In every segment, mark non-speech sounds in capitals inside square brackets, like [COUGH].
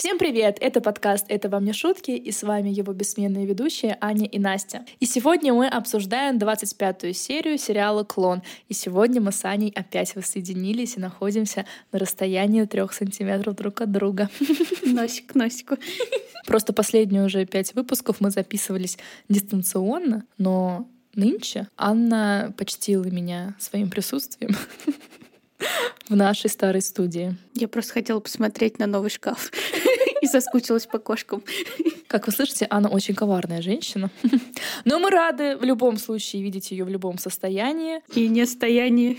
Всем привет! Это подкаст «Это вам не шутки» и с вами его бессменные ведущие Аня и Настя. И сегодня мы обсуждаем 25-ю серию сериала «Клон». И сегодня мы с Аней опять воссоединились и находимся на расстоянии трех сантиметров друг от друга. [LAUGHS] Носик к носику. [LAUGHS] Просто последние уже пять выпусков мы записывались дистанционно, но нынче Анна почтила меня своим присутствием [LAUGHS] в нашей старой студии. Я просто хотела посмотреть на новый шкаф и соскучилась по кошкам. Как вы слышите, она очень коварная женщина. Но мы рады в любом случае видеть ее в любом состоянии. И не состоянии.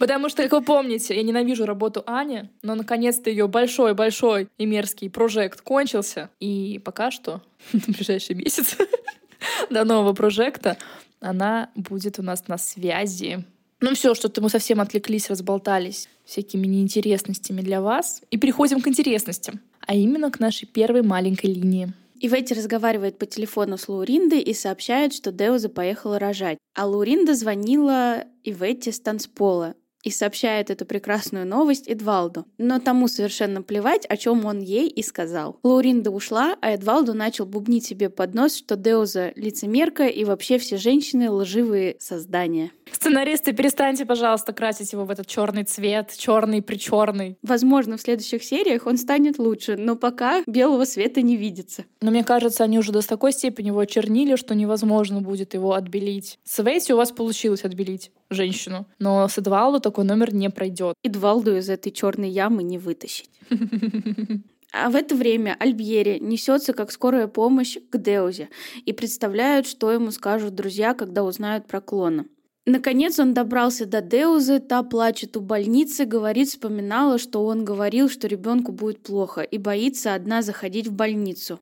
Потому что, как вы помните, я ненавижу работу Ани, но наконец-то ее большой-большой и мерзкий прожект кончился. И пока что, [LAUGHS] на ближайший месяц, [LAUGHS] до нового прожекта, она будет у нас на связи. Ну все, что-то мы совсем отвлеклись, разболтались всякими неинтересностями для вас. И переходим к интересностям, а именно к нашей первой маленькой линии. Ивете разговаривает по телефону с Лауриндой и сообщает, что Деуза поехала рожать. А Лауринда звонила Ивете с танцпола и сообщает эту прекрасную новость Эдвалду. Но тому совершенно плевать, о чем он ей и сказал. Лауринда ушла, а Эдвалду начал бубнить себе под нос, что Деуза лицемерка и вообще все женщины лживые создания. Сценаристы, перестаньте, пожалуйста, красить его в этот черный цвет, черный причерный. Возможно, в следующих сериях он станет лучше, но пока белого света не видится. Но мне кажется, они уже до такой степени его очернили, что невозможно будет его отбелить. С Вейти у вас получилось отбелить женщину, но с Эдвалду такой номер не пройдет. Эдвалду из этой черной ямы не вытащить. [LAUGHS] А в это время Альбьери несется как скорая помощь к Деузе и представляют, что ему скажут друзья, когда узнают про клона. Наконец он добрался до Деузы, та плачет у больницы, говорит, вспоминала, что он говорил, что ребенку будет плохо, и боится одна заходить в больницу.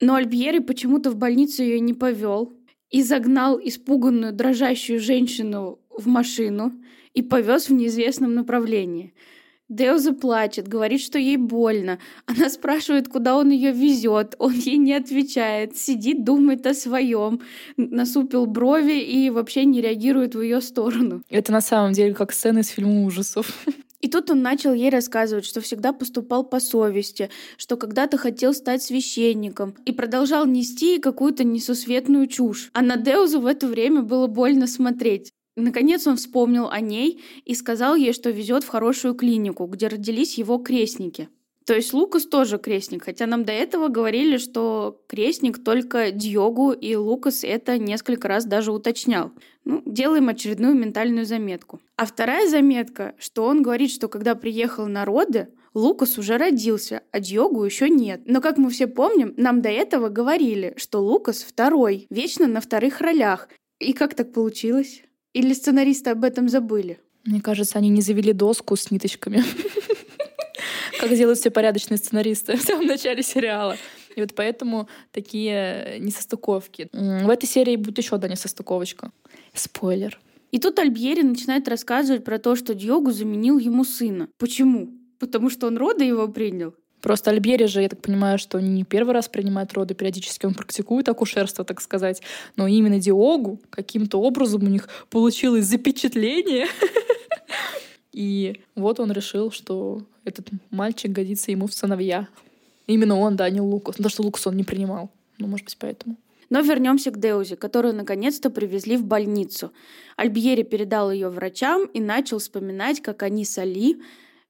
Но Альбьери почему-то в больницу ее не повел и загнал испуганную, дрожащую женщину в машину и повез в неизвестном направлении – Деуза плачет, говорит, что ей больно. Она спрашивает, куда он ее везет. Он ей не отвечает, сидит, думает о своем, насупил брови и вообще не реагирует в ее сторону. Это на самом деле как сцена из фильма ужасов. [LAUGHS] И тут он начал ей рассказывать, что всегда поступал по совести, что когда-то хотел стать священником и продолжал нести какую-то несусветную чушь. А на Деузу в это время было больно смотреть. Наконец он вспомнил о ней и сказал ей, что везет в хорошую клинику, где родились его крестники. То есть Лукас тоже крестник, хотя нам до этого говорили, что крестник только Дьогу, и Лукас это несколько раз даже уточнял. Ну, делаем очередную ментальную заметку. А вторая заметка, что он говорит, что когда приехал на роды, Лукас уже родился, а Дьогу еще нет. Но, как мы все помним, нам до этого говорили, что Лукас второй, вечно на вторых ролях. И как так получилось? Или сценаристы об этом забыли? Мне кажется, они не завели доску с ниточками. [LAUGHS] Как делают все порядочные сценаристы в самом начале сериала. И вот поэтому такие несостыковки. В этой серии будет еще одна несостыковочка. Спойлер. И тут Альбьери начинает рассказывать про то, что Дьогу заменил ему сына. Почему? Потому что он рода его принял? Просто Альбери же, я так понимаю, что не первый раз принимает роды, периодически он практикует акушерство, так сказать. Но именно Диогу каким-то образом у них получилось запечатление. [LAUGHS] И вот он решил, что этот мальчик годится ему в сыновья. Именно он, да, не Лукас. Потому что Лукас он не принимал. Ну, может быть, поэтому. Но вернемся к Деузе, которую наконец-то привезли в больницу. Альбьери передал ее врачам и начал вспоминать, как они с Али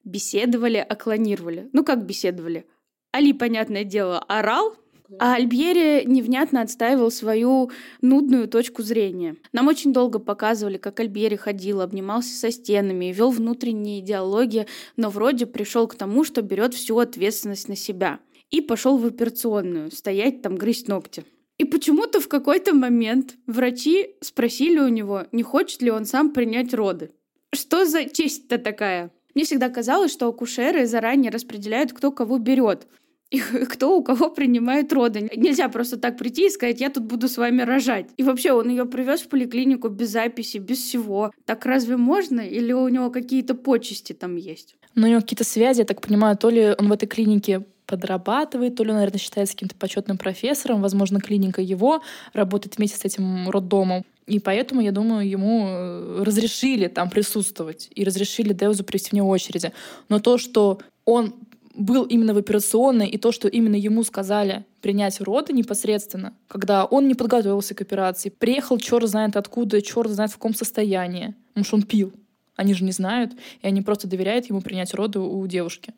беседовали, а клонировали. Ну, как беседовали? Али, понятное дело, орал, а Альбьери невнятно отстаивал свою нудную точку зрения. Нам очень долго показывали, как Альбьери ходил, обнимался со стенами вел внутренние диалоги, но вроде пришел к тому, что берет всю ответственность на себя. И пошел в операционную, стоять там, грызть ногти. И почему-то в какой-то момент врачи спросили у него, не хочет ли он сам принять роды. Что за честь-то такая? Мне всегда казалось, что акушеры заранее распределяют, кто кого берет и [LAUGHS] кто у кого принимает роды. Нельзя просто так прийти и сказать, я тут буду с вами рожать. И вообще он ее привез в поликлинику без записи, без всего. Так разве можно? Или у него какие-то почести там есть? Ну, у него какие-то связи, я так понимаю, то ли он в этой клинике подрабатывает, то ли, наверное, считается каким-то почетным профессором, возможно, клиника его работает вместе с этим роддомом. И поэтому, я думаю, ему э, разрешили там присутствовать и разрешили Деузу привести вне очереди. Но то, что он был именно в операционной, и то, что именно ему сказали принять роды непосредственно, когда он не подготовился к операции, приехал черт знает откуда, черт знает в каком состоянии, потому что он пил. Они же не знают, и они просто доверяют ему принять роды у девушки,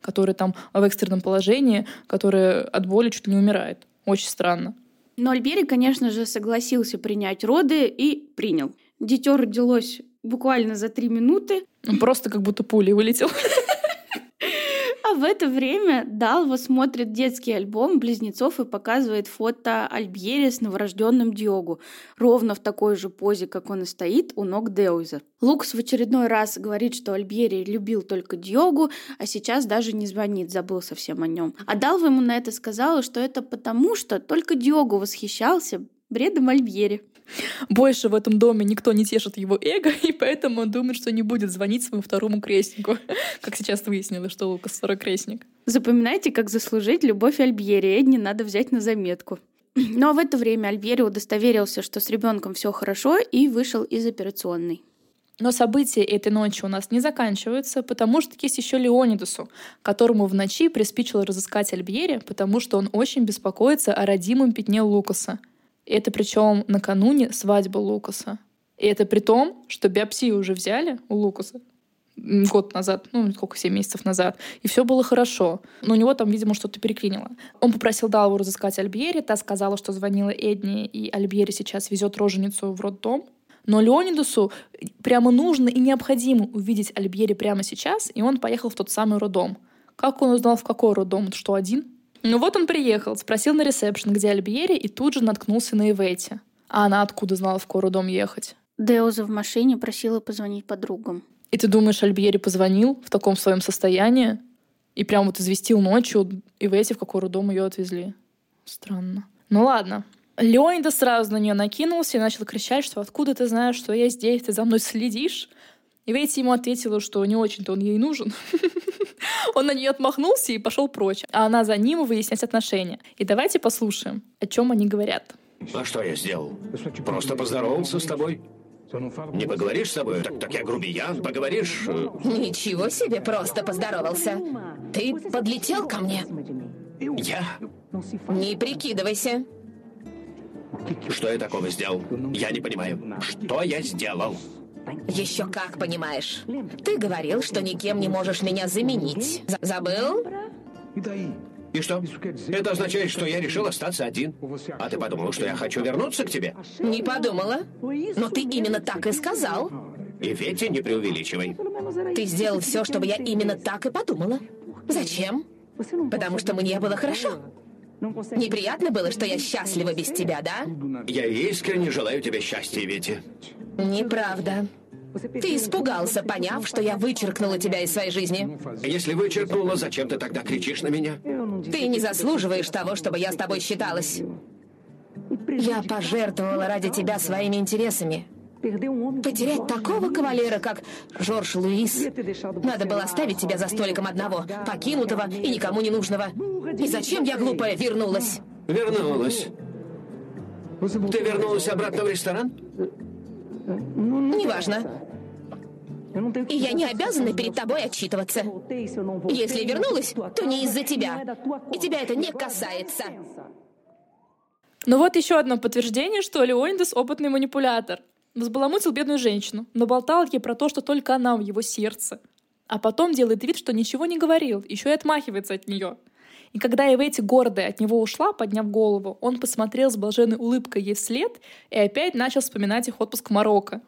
которая там в экстренном положении, которая от боли чуть ли не умирает. Очень странно. Но Альбери, конечно же, согласился принять роды и принял. Дитё родилось буквально за три минуты. просто как будто пулей вылетел. А в это время Далва смотрит детский альбом близнецов и показывает фото Альбьери с новорожденным Диогу, ровно в такой же позе, как он и стоит у ног Деуза. Лукас в очередной раз говорит, что Альбьери любил только Диогу, а сейчас даже не звонит, забыл совсем о нем. А Далва ему на это сказала, что это потому, что только Диогу восхищался бредом Альбьери больше в этом доме никто не тешит его эго, [LAUGHS] и поэтому он думает, что не будет звонить своему второму крестнику. [LAUGHS] Как сейчас выяснилось, что Лукас второй крестник. Запоминайте, как заслужить любовь Альбьери. Эдни надо взять на заметку. [CLEARS THROAT] Ну а в это время Альбьери удостоверился, что с ребенком все хорошо, и вышел из операционной. Но события этой ночи у нас не заканчиваются, потому что есть еще Леонидусу, которому в ночи приспичило разыскать Альбьери, потому что он очень беспокоится о родимом пятне Лукаса — и это причем накануне свадьбы Лукаса. И это при том, что биопсию уже взяли у Лукаса год назад, ну, сколько, 7 месяцев назад, и все было хорошо. Но у него там, видимо, что-то переклинило. Он попросил Далву разыскать Альбьери, та сказала, что звонила Эдни, и Альбьери сейчас везет роженицу в роддом. Но Леонидусу прямо нужно и необходимо увидеть Альбьери прямо сейчас, и он поехал в тот самый роддом. Как он узнал, в какой роддом? Что, один? Ну вот он приехал, спросил на ресепшн, где Альбьери, и тут же наткнулся на Ивете. А она откуда знала, в какой дом ехать? Деоза в машине просила позвонить подругам. И ты думаешь, Альбьери позвонил в таком своем состоянии и прям вот известил ночью Ивете, в какой роддом ее отвезли? Странно. Ну ладно. Леонида сразу на нее накинулся и начал кричать, что откуда ты знаешь, что я здесь, ты за мной следишь? И Ветти ему ответила, что не очень-то он ей нужен. [LAUGHS] [LAUGHS] Он на нее отмахнулся и пошел прочь. А она за ним выяснять отношения. И давайте послушаем, о чем они говорят. А что я сделал? Просто поздоровался с тобой? Не поговоришь с тобой? Так, так я грубиян, поговоришь? Э, Ничего себе, просто поздоровался. Ты подлетел ко мне? Я? Не прикидывайся. Что я такого сделал? Я не понимаю. Что я сделал? Еще как понимаешь. Ты говорил, что никем не можешь меня заменить. Забыл? И что? Это означает, что я решил остаться один. А ты подумал, что я хочу вернуться к тебе? Не подумала. Но ты именно так и сказал. И Ветти, не преувеличивай. Ты сделал все, чтобы я именно так и подумала. Зачем? Потому что мне было хорошо. Неприятно было, что я счастлива без тебя, да? Я искренне желаю тебе счастья, Ветти. Неправда. Ты испугался, поняв, что я вычеркнула тебя из своей жизни. Если вычеркнула, зачем ты тогда кричишь на меня? Ты не заслуживаешь того, чтобы я с тобой считалась. Я пожертвовала ради тебя своими интересами. Потерять такого кавалера, как Жорж Луис. Надо было оставить тебя за столиком одного, покинутого и никому не нужного. И зачем я, глупая, вернулась? Вернулась. Ты вернулась обратно в ресторан? Неважно. И я не обязана перед тобой отчитываться. Если вернулась, то не из-за тебя. И тебя это не касается. Ну вот еще одно подтверждение, что Леонидас — опытный манипулятор. Взбаламутил бедную женщину, но болтал ей про то, что только она в его сердце. А потом делает вид, что ничего не говорил, еще и отмахивается от нее. И когда Эвети гордая от него ушла, подняв голову, он посмотрел с блаженной улыбкой ей вслед и опять начал вспоминать их отпуск в Марокко.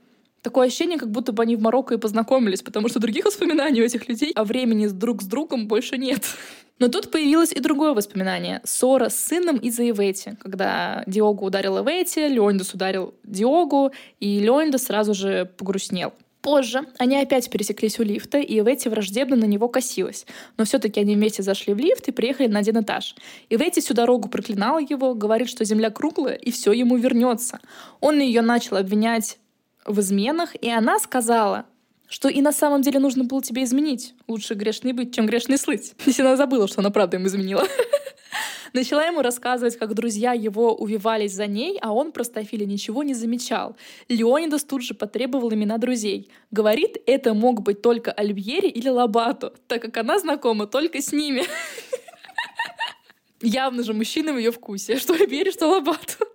Такое ощущение, как будто бы они в Марокко и познакомились, потому что других воспоминаний у этих людей о времени друг с другом больше нет. [LAUGHS] Но тут появилось и другое воспоминание. Ссора с сыном из-за Ивети. Когда Диогу ударил Ивети, Леонидас ударил Диогу, и Леонидас сразу же погрустнел. Позже они опять пересеклись у лифта, и Ивети враждебно на него косилась. Но все-таки они вместе зашли в лифт и приехали на один этаж. Ивети всю дорогу проклинала его, говорит, что земля круглая, и все ему вернется. Он ее начал обвинять в изменах, и она сказала, что и на самом деле нужно было тебе изменить. Лучше грешный быть, чем грешный слыть. [LAUGHS] Если она забыла, что она правда им изменила. [LAUGHS] Начала ему рассказывать, как друзья его увивались за ней, а он, простофиля, ничего не замечал. Леонидас тут же потребовал имена друзей. Говорит, это мог быть только Альбьери или Лабато, так как она знакома только с ними. [LAUGHS] Явно же мужчина в ее вкусе, что Альбьери, что Лабато.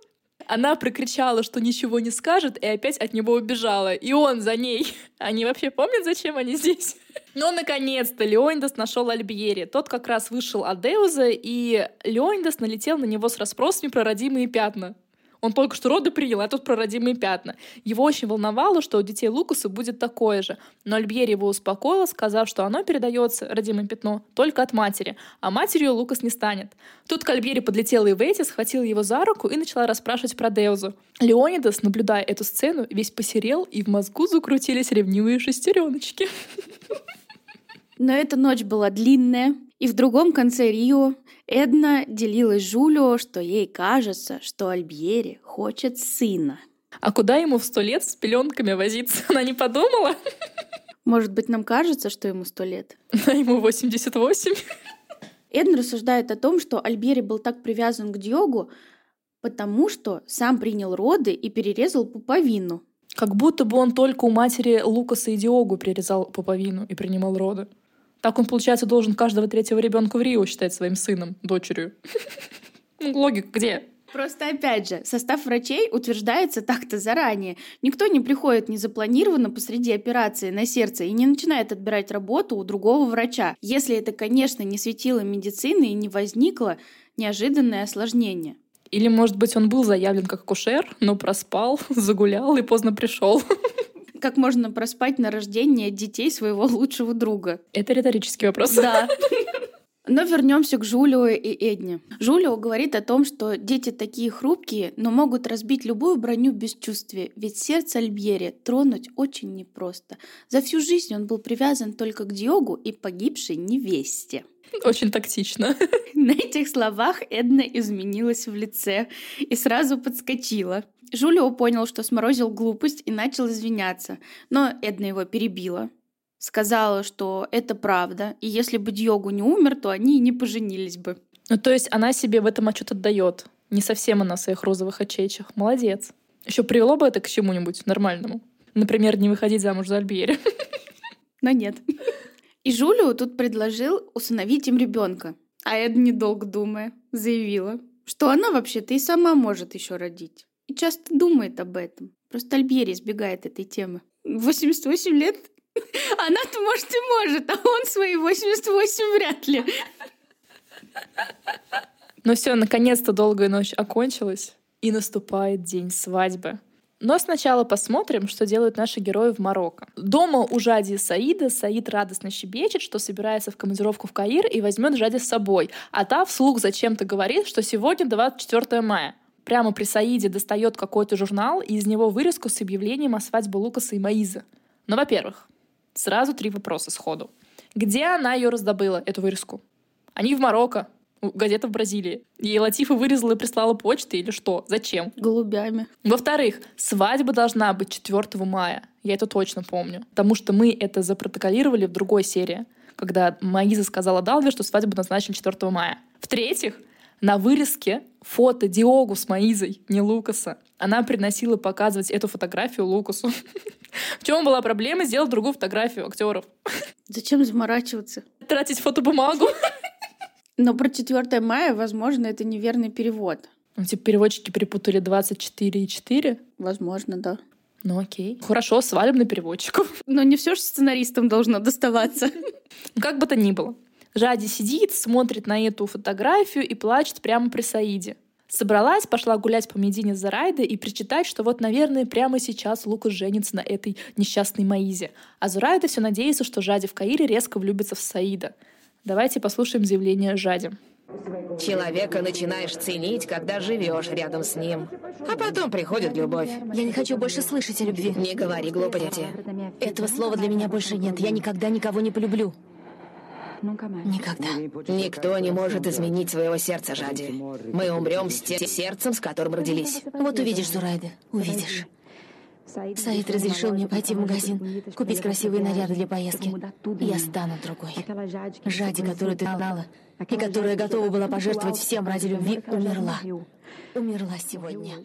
Она прокричала, что ничего не скажет, и опять от него убежала. И он за ней. [LAUGHS] Они вообще помнят, зачем они здесь? [LAUGHS] Но, наконец-то, Леонидас нашел Альбьери. Тот как раз вышел от Деуза, и Леонидас налетел на него с расспросами про родимые пятна. Он только что роды принял, а тут про родимые пятна. Его очень волновало, что у детей Лукаса будет такое же. Но Альбьери его успокоил, сказав, что оно передается, родимое пятно, только от матери, а матерью Лукас не станет. Тут к Альбьери подлетела и Ветти, схватила его за руку и начала расспрашивать про Деузу. Леонидас, наблюдая эту сцену, весь посерел, и в мозгу закрутились ревнивые шестереночки. Но эта ночь была длинная, и в другом конце Рио Эдна делилась Жулио, что ей кажется, что Альбьери хочет сына. А куда ему в сто лет с пеленками возиться? [LAUGHS] Она не подумала? Может быть, нам кажется, что ему сто лет? [LAUGHS] А ему 88. [LAUGHS] Эдна рассуждает о том, что Альбери был так привязан к Диогу, потому что сам принял роды и перерезал пуповину. Как будто бы он только у матери Лукаса и Диогу перерезал пуповину и принимал роды. Так он, получается, должен каждого третьего ребенка в Рио считать своим сыном, дочерью. [LAUGHS] Логика где? Просто опять же, состав врачей утверждается так-то заранее. Никто не приходит незапланированно посреди операции на сердце и не начинает отбирать работу у другого врача, если это, конечно, не светило медицины и не возникло неожиданное осложнение. Или, может быть, он был заявлен как акушер, но проспал, [LAUGHS] загулял и поздно пришел [LAUGHS] как можно проспать на рождение детей своего лучшего друга? Это риторический вопрос. Да. [LAUGHS] Но вернемся к Жулио и Эдне. Жулио говорит о том, что дети такие хрупкие, но могут разбить любую броню бесчувствия, ведь сердце Альбьери тронуть очень непросто. За всю жизнь он был привязан только к Диогу и погибшей невесте. Очень тактично. [LAUGHS] На этих словах Эдна изменилась в лице и сразу подскочила. Жулио понял, что сморозил глупость и начал извиняться, но Эдна его перебила. Сказала, что это правда, и если бы Дьогу не умер, то они и не поженились бы. Ну, то есть она себе в этом отчет отдает. Не совсем она в своих розовых очечах. Молодец. Еще привело бы это к чему-нибудь нормальному. Например, не выходить замуж за Альбьери. Но нет. И Жулио тут предложил усыновить им ребенка. А Эд, недолго думая, заявила, что она вообще-то и сама может еще родить и часто думает об этом. Просто Альбери избегает этой темы. 88 лет? Она-то, может, и может, а он свои 88 вряд ли. Ну все, наконец-то долгая ночь окончилась, и наступает день свадьбы. Но сначала посмотрим, что делают наши герои в Марокко. Дома у Жади и Саида Саид радостно щебечет, что собирается в командировку в Каир и возьмет Жади с собой. А та вслух зачем-то говорит, что сегодня 24 мая прямо при Саиде достает какой-то журнал, и из него вырезку с объявлением о свадьбе Лукаса и Маизы. Ну, во-первых, сразу три вопроса сходу. Где она ее раздобыла, эту вырезку? Они в Марокко, газета в Бразилии. Ей Латифа вырезала и прислала почты или что? Зачем? Голубями. Во-вторых, свадьба должна быть 4 мая. Я это точно помню. Потому что мы это запротоколировали в другой серии, когда Маиза сказала Далве, что свадьбу назначили 4 мая. В-третьих, на вырезке фото Диогу с Маизой, не Лукаса. Она приносила показывать эту фотографию Лукасу. [LAUGHS] В чем была проблема сделать другую фотографию актеров? Зачем заморачиваться? Тратить фотобумагу. Но про 4 мая, возможно, это неверный перевод. Ну, типа переводчики перепутали 24 и 4? Возможно, да. Ну окей. Хорошо, свадебный переводчик. Но не все же сценаристам должно доставаться. Как бы то ни было. Жади сидит, смотрит на эту фотографию и плачет прямо при Саиде. Собралась, пошла гулять по Медине Зарайда и причитать, что вот, наверное, прямо сейчас Лукас женится на этой несчастной Маизе. А Зурайда все надеется, что Жади в Каире резко влюбится в Саида. Давайте послушаем заявление Жади. Человека начинаешь ценить, когда живешь рядом с ним. А потом приходит любовь. Я не хочу больше слышать о любви. Не говори глупости. Этого слова для меня больше нет. Я никогда никого не полюблю. Никогда. Никто не может изменить своего сердца, Жади. Мы умрем с тем сердцем, с которым родились. Вот увидишь, Зурайда, увидишь. Саид разрешил мне пойти в магазин, купить красивые наряды для поездки. Я стану другой. Жади, которую ты знала, и которая готова была пожертвовать всем ради любви, умерла. Умерла сегодня.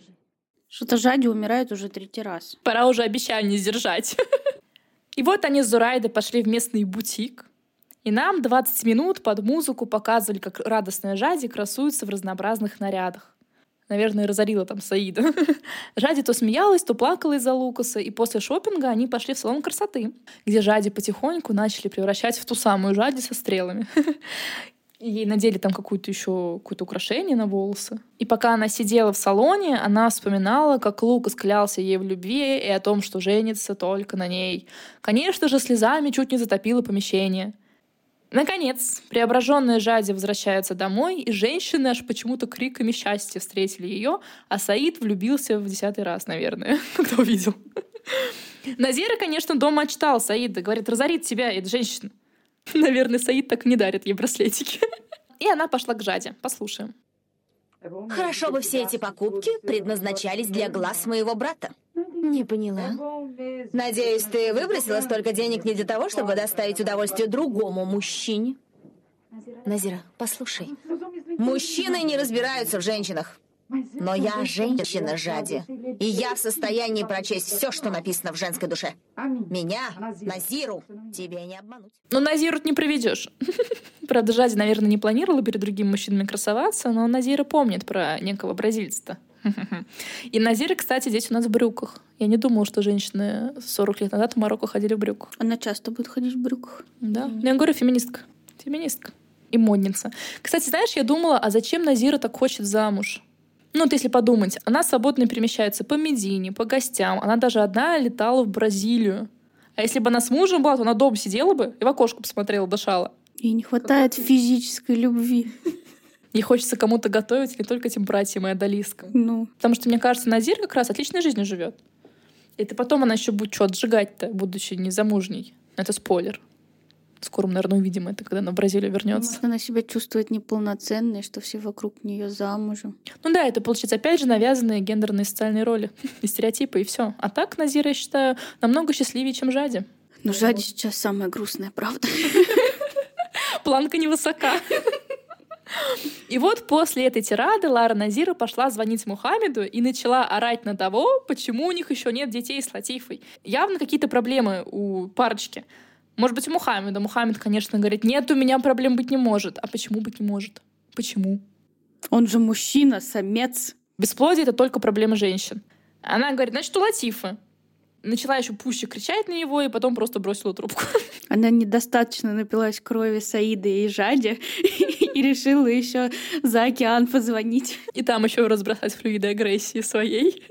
Что-то Жади умирает уже третий раз. Пора уже обещание сдержать. [LAUGHS] И вот они с Зурайдой пошли в местный бутик, и нам 20 минут под музыку показывали, как радостная Жади красуется в разнообразных нарядах. Наверное, разорила там Саида. [LAUGHS] Жади то смеялась, то плакала из-за Лукаса, и после шопинга они пошли в салон красоты, где Жади потихоньку начали превращать в ту самую Жади со стрелами. [LAUGHS] Ей надели там какое-то еще какое-то украшение на волосы. И пока она сидела в салоне, она вспоминала, как Лукас клялся ей в любви и о том, что женится только на ней. Конечно же, слезами чуть не затопило помещение — Наконец, преображенная Жади возвращается домой, и женщины аж почему-то криками счастья встретили ее, а Саид влюбился в десятый раз, наверное, [LAUGHS] когда увидел. Назира, конечно, дома отчитал Саида, говорит, разорит тебя, эта женщина. [LAUGHS] Наверное, Саид так не дарит ей браслетики. [LAUGHS] И она пошла к Жаде. Послушаем. Хорошо бы все эти покупки предназначались для глаз моего брата. Не поняла. Надеюсь, ты выбросила столько денег не для того, чтобы доставить удовольствие другому мужчине? Назира, послушай. Мужчины не разбираются в женщинах. Но я женщина Жади, и я в состоянии прочесть все, что написано в женской душе. Меня, Назиру, тебе не обмануть. Ну, Назиру не проведешь. [LAUGHS] Правда, Жади, наверное, не планировала перед другими мужчинами красоваться, но Назира помнит про некого бразильца [LAUGHS] И Назира, кстати, здесь у нас в брюках. Я не думала, что женщины 40 лет назад в Марокко ходили в брюках. Она часто будет ходить в брюках. Да. Mm. Я говорю, феминистка. Феминистка. И модница. Кстати, знаешь, я думала, а зачем Назира так хочет замуж? Ну, вот если подумать, она свободно перемещается по Медине, по гостям. Она даже одна летала в Бразилию. А если бы она с мужем была, то она дома сидела бы и в окошко посмотрела, дышала. Ей не хватает физической любви. Ей хочется кому-то готовить, не только этим братьям и одолискам. Ну. Потому что, мне кажется, Назир как раз отличной жизнью живет. Это потом она еще будет что отжигать-то, будучи незамужней. Это спойлер. Скоро мы, наверное, увидим это, когда она в Бразилию вернется. Может, она себя чувствует неполноценной, что все вокруг нее замужем. Ну да, это получается опять же навязанные гендерные социальные роли [LAUGHS] и стереотипы, и все. А так Назира, я считаю, намного счастливее, чем Жади. Но Жади сейчас самая грустная, правда? [LAUGHS] Планка невысока. [LAUGHS] И вот после этой тирады Лара Назира пошла звонить Мухаммеду и начала орать на того, почему у них еще нет детей с Латифой. Явно какие-то проблемы у парочки. Может быть, у Мухаммеда. Мухаммед, конечно, говорит, нет, у меня проблем быть не может. А почему быть не может? Почему? Он же мужчина, самец. Бесплодие — это только проблема женщин. Она говорит, значит, у Латифы. Начала еще пуще кричать на него и потом просто бросила трубку. [LAUGHS] Она недостаточно напилась крови Саиды и Жади [LAUGHS] и решила еще за океан позвонить. И там еще разбросать флюиды агрессии своей.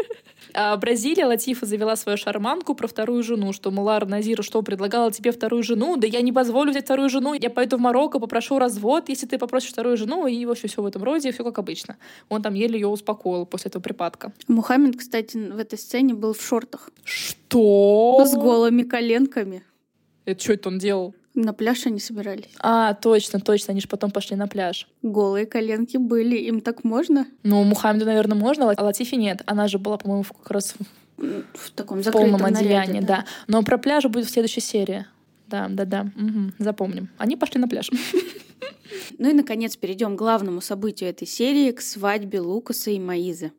А Бразилия Латифа завела свою шарманку про вторую жену, что Мулар Назира что, предлагала тебе вторую жену? Да я не позволю взять вторую жену, я пойду в Марокко, попрошу развод, если ты попросишь вторую жену, и вообще все в этом роде, все как обычно. Он там еле ее успокоил после этого припадка. Мухаммед, кстати, в этой сцене был в шортах. Что? С голыми коленками. Это что это он делал? На пляж они собирались. А, точно, точно, они же потом пошли на пляж. Голые коленки были, им так можно? Ну, Мухаммеду, наверное, можно, а Латифе нет. Она же была, по-моему, как раз в таком в полном одеянии, да. да. Но про пляж будет в следующей серии. Да, да, да. Угу, запомним. Они пошли на пляж. [LAUGHS] Ну и, наконец, перейдем к главному событию этой серии, к свадьбе Лукаса и Маизы.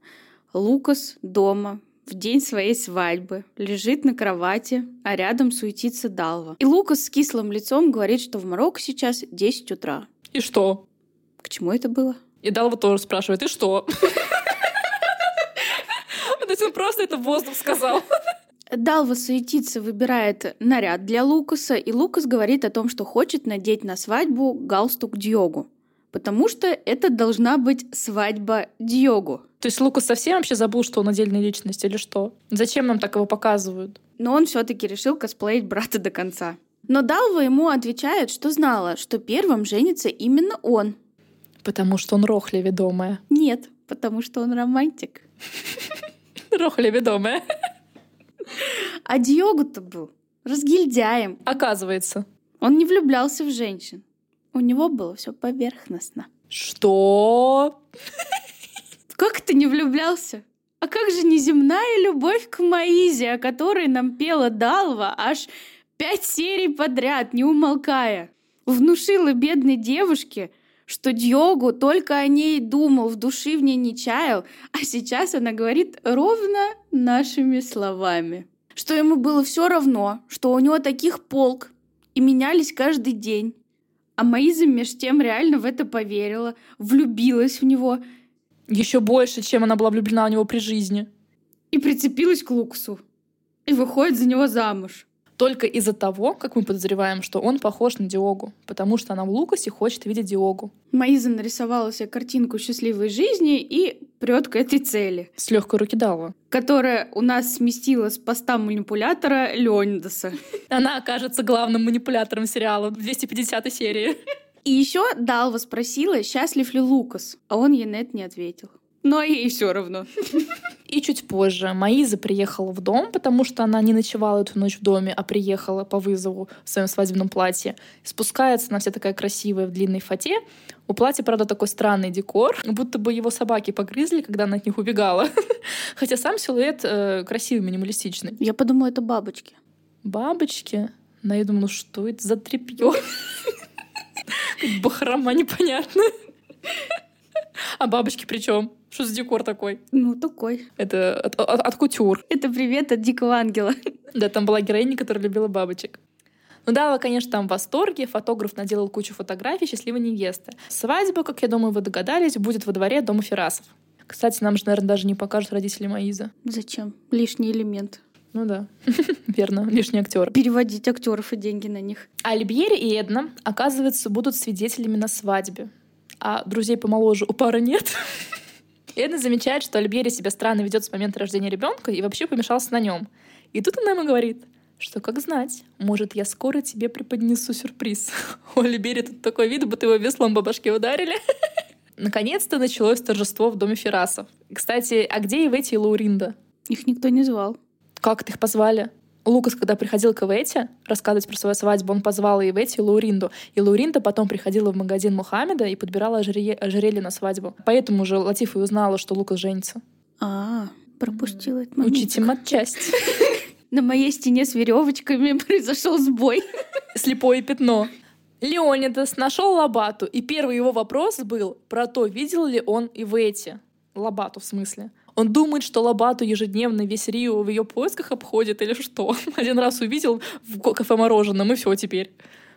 Лукас дома в день своей свадьбы, лежит на кровати, а рядом суетится Далва. И Лукас с кислым лицом говорит, что в Марокко сейчас 10 утра. И что? К чему это было? И Далва тоже спрашивает, и что? То [LAUGHS] есть он просто это воздух сказал. Далва суетится, выбирает наряд для Лукаса, и Лукас говорит о том, что хочет надеть на свадьбу галстук Диогу потому что это должна быть свадьба Диогу. То есть Лукас совсем вообще забыл, что он отдельная личность или что? Зачем нам так его показывают? Но он все-таки решил косплеить брата до конца. Но Далва ему отвечает, что знала, что первым женится именно он. Потому что он рохля ведомая. Нет, потому что он романтик. [LAUGHS] Рохля ведомая. А Диогу-то был разгильдяем. Оказывается. Он не влюблялся в женщин. У него было все поверхностно. Что? [LAUGHS] Как ты не влюблялся? А как же неземная любовь к Маизе, о которой нам пела Далва аж пять серий подряд, не умолкая? Внушила бедной девушке, что Дьогу только о ней думал, в души в ней не чаял, а сейчас она говорит ровно нашими словами. Что ему было все равно, что у него таких полк, и менялись каждый день. А Маиза меж тем реально в это поверила, влюбилась в него — еще больше, чем она была влюблена в него при жизни. И прицепилась к Луксу. И выходит за него замуж. Только из-за того, как мы подозреваем, что он похож на Диогу, потому что она в Лукасе хочет видеть Диогу. Маиза нарисовала себе картинку счастливой жизни и прет к этой цели. С легкой руки дала. Которая у нас сместила с поста манипулятора Леонидаса. Она окажется главным манипулятором сериала в 250 серии. И еще Далва спросила, счастлив ли Лукас, а он ей на это не ответил. Но ей все равно. И чуть позже Маиза приехала в дом, потому что она не ночевала эту ночь в доме, а приехала по вызову в своем свадебном платье. Спускается, она вся такая красивая в длинной фате. У платья, правда, такой странный декор, будто бы его собаки погрызли, когда она от них убегала. [LAUGHS] Хотя сам силуэт э, красивый, минималистичный. Я подумала, это бабочки. Бабочки? Но я думала, что это за тряпье? [LAUGHS] Бахрома непонятно. [LAUGHS] А бабочки при чем? Что за декор такой? Ну, такой. Это от, от, от кутюр. Это привет от дикого ангела. Да, там была героиня, которая любила бабочек. Ну да, конечно, там в восторге. Фотограф наделал кучу фотографий счастливой невесты. Свадьба, как я думаю, вы догадались, будет во дворе дома Ферасов. Кстати, нам же, наверное, даже не покажут родители Маиза. Зачем? Лишний элемент. Ну да, [LAUGHS] верно, лишний актер. Переводить актеров и деньги на них. Альбери и Эдна, оказывается, будут свидетелями на свадьбе. А друзей помоложе у пары нет. [LAUGHS] Эдна замечает, что Альбери себя странно ведет с момента рождения ребенка и вообще помешался на нем. И тут она ему говорит, что как знать, может, я скоро тебе преподнесу сюрприз. [LAUGHS] У Альбери тут такой вид, будто его веслом по башке ударили. [LAUGHS] Наконец-то началось торжество в доме Ферасов. Кстати, а где Ивети и Лауринда? Их никто не звал. Как ты их позвали? Лукас, когда приходил к Ивете рассказывать про свою свадьбу, он позвал и Ивете, и Лауринду. И Лауринда потом приходила в магазин Мухаммеда и подбирала ожерелье, ожерелье на свадьбу. Поэтому уже Латиф и узнала, что Лукас женится. А, пропустила этот момент. Учите матчасть. [LAUGHS] На моей стене с веревочками [LAUGHS] произошел сбой. Слепое пятно. Леонидас нашел Лабату, и первый его вопрос был про то, видел ли он Ивете. Лабату в смысле. Он думает, что Лобату ежедневно весь Рио в ее поисках обходит или что. [LAUGHS] Один раз увидел в кафе мороженом, и все теперь.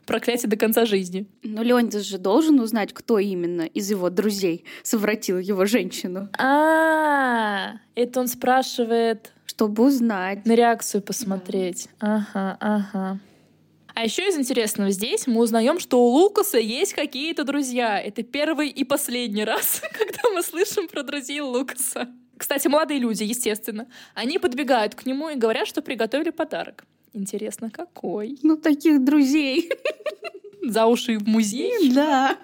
Проклятие до конца жизни. Но Леонидас же должен узнать, кто именно из его друзей совратил его женщину. А, это он спрашивает... Чтобы узнать. На реакцию посмотреть. Ага, ага. А еще из интересного здесь мы узнаем, что у Лукаса есть какие-то друзья. Это первый и последний [LAUGHS] раз, когда мы слышим про друзей Лукаса. Кстати, молодые люди, естественно, они подбегают к нему и говорят, что приготовили подарок. Интересно, какой? Ну, таких друзей. За уши в музей? Да.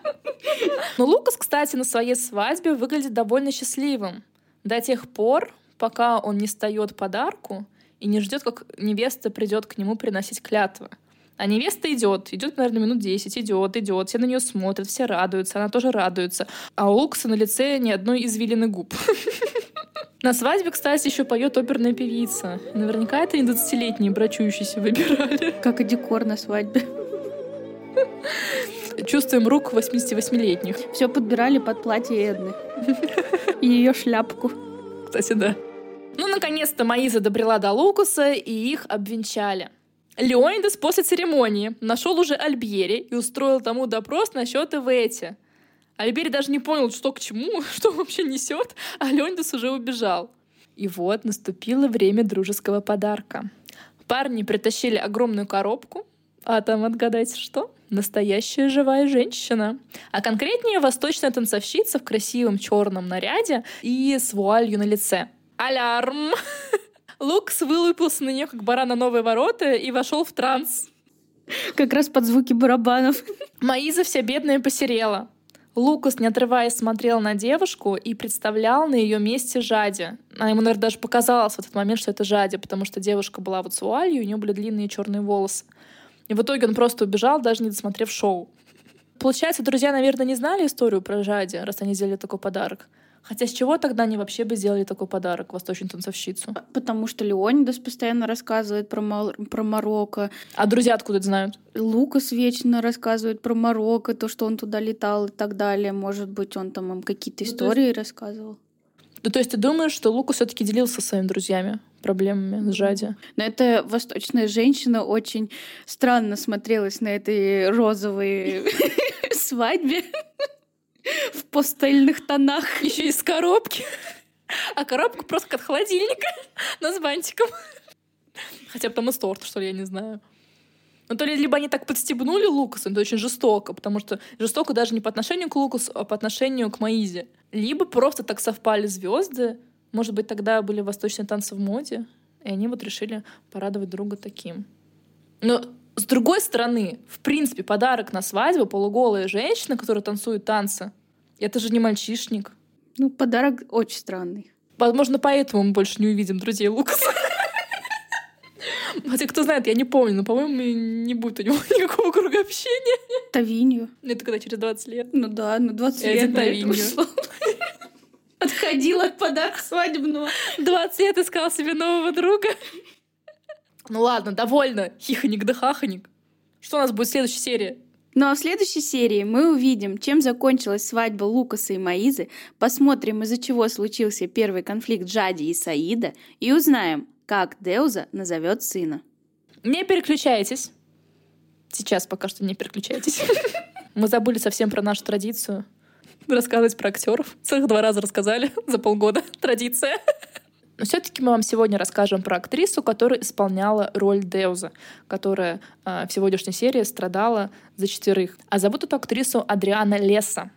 Но Лукас, кстати, на своей свадьбе выглядит довольно счастливым. До тех пор, пока он не встает подарку и не ждет, как невеста придет к нему приносить клятвы. А невеста идет, идет, наверное, минут 10, идет, идет, все на нее смотрят, все радуются, она тоже радуется. А у Лукаса на лице ни одной извилины губ. На свадьбе, кстати, еще поет оперная певица. Наверняка это не 20-летние брачующиеся выбирали. Как и декор на свадьбе. Чувствуем рук 88-летних. Все подбирали под платье Эдны. И ее шляпку. Кстати, да. Ну, наконец-то Маиза добрела до Лукаса, и их обвенчали. Леонидас после церемонии нашел уже Альбьери и устроил тому допрос насчет Ивети. Альбери даже не понял, что к чему, [LAUGHS] что вообще несет, а Леонидас уже убежал. И вот наступило время дружеского подарка. Парни притащили огромную коробку, а там, отгадайте что? Настоящая живая женщина. А конкретнее восточная танцовщица в красивом черном наряде и с вуалью на лице. Алярм! [LAUGHS] Лукс вылупился на нее, как баран на новые ворота, и вошел в транс. Как раз под звуки барабанов. Маиза вся бедная посерела. Лукас, не отрываясь, смотрел на девушку и представлял на ее месте Жади. А ему, наверное, даже показалось в этот момент, что это Жади, потому что девушка была вот с вуалью, у нее были длинные черные волосы. И в итоге он просто убежал, даже не досмотрев шоу. Получается, друзья, наверное, не знали историю про Жади, раз они сделали такой подарок. Хотя с чего тогда они вообще бы сделали такой подарок восточную танцовщицу? Потому что Леонидас постоянно рассказывает про, Мал... про Марокко. А друзья откуда это знают? Лукас вечно рассказывает про Марокко, то, что он туда летал и так далее. Может быть, он там им какие-то ну, истории есть... рассказывал. Ну, то есть ты думаешь, что Лукас все таки делился со своими друзьями проблемами с Жади? Но эта восточная женщина очень странно смотрелась на этой розовой [LAUGHS] свадьбе в пастельных тонах. Еще из коробки. А коробка просто от холодильника, [LAUGHS] но с бантиком. Хотя бы там из торта, что ли, я не знаю. Ну, то ли либо они так подстебнули Лукаса, это очень жестоко, потому что жестоко даже не по отношению к Лукасу, а по отношению к Маизе. Либо просто так совпали звезды. Может быть, тогда были восточные танцы в моде, и они вот решили порадовать друга таким. Но с другой стороны, в принципе, подарок на свадьбу полуголая женщина, которая танцует танцы, это же не мальчишник. Ну, подарок очень странный. Возможно, поэтому мы больше не увидим друзей Лукаса. Хотя, кто знает, я не помню, но, по-моему, не будет у него [LAUGHS] никакого круга общения. Тавинью. Это когда через 20 лет. Ну да, ну 20 лет. Один Тавинью. [LAUGHS] Отходила от подарка свадебного. 20 лет искал себе нового друга. Ну ладно, довольно. Хихоник да хахоник. Что у нас будет в следующей серии? Ну а в следующей серии мы увидим, чем закончилась свадьба Лукаса и Маизы, посмотрим, из-за чего случился первый конфликт Джади и Саида, и узнаем, как Деуза назовет сына. Не переключайтесь. Сейчас пока что не переключайтесь. [LAUGHS] Мы забыли совсем про нашу традицию. Рассказывать про актеров. Целых два раза рассказали за полгода. [LAUGHS] Традиция. Но все-таки мы вам сегодня расскажем про актрису, которая исполняла роль Деуза, которая э, в сегодняшней серии страдала за четверых. А зовут эту актрису Адриана Леса.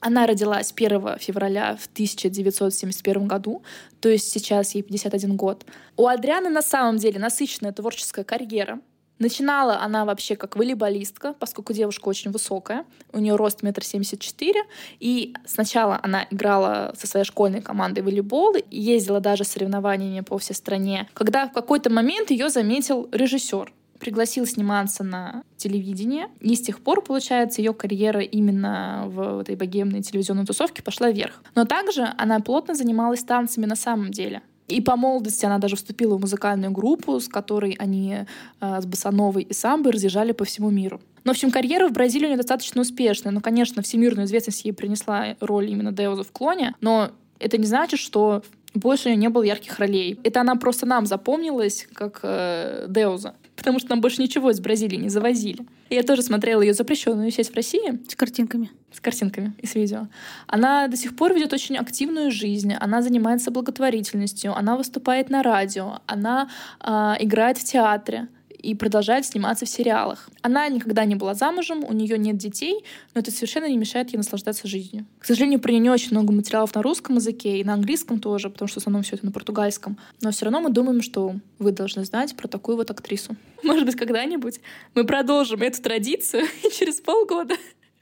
Она родилась 1 февраля в 1971 году, то есть сейчас ей 51 год. У Адрианы на самом деле насыщенная творческая карьера. Начинала она вообще как волейболистка, поскольку девушка очень высокая, у нее рост метр семьдесят четыре, и сначала она играла со своей школьной командой в волейбол, ездила даже соревнованиями по всей стране, когда в какой-то момент ее заметил режиссер, пригласил сниматься на телевидение. И с тех пор, получается, ее карьера именно в этой богемной телевизионной тусовке пошла вверх. Но также она плотно занималась танцами на самом деле. И по молодости она даже вступила в музыкальную группу, с которой они э, с Басановой и Самбой разъезжали по всему миру. Но, в общем, карьера в Бразилии у нее достаточно успешная. Ну, конечно, всемирную известность ей принесла роль именно Деуза в «Клоне», но это не значит, что больше у нее не было ярких ролей. Это она просто нам запомнилась как э, Деуза потому что нам больше ничего из Бразилии не завозили. И я тоже смотрела ее запрещенную сеть в России. С картинками. С картинками и с видео. Она до сих пор ведет очень активную жизнь. Она занимается благотворительностью. Она выступает на радио. Она э, играет в театре и продолжает сниматься в сериалах. Она никогда не была замужем, у нее нет детей, но это совершенно не мешает ей наслаждаться жизнью. К сожалению, про нее не очень много материалов на русском языке и на английском тоже, потому что в основном все это на португальском. Но все равно мы думаем, что вы должны знать про такую вот актрису. [LAUGHS] Может быть, когда-нибудь мы продолжим эту традицию, [LAUGHS] и через полгода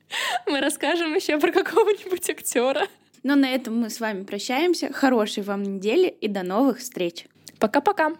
[LAUGHS] мы расскажем еще про какого-нибудь актера. Но на этом мы с вами прощаемся. Хорошей вам недели и до новых встреч. Пока-пока.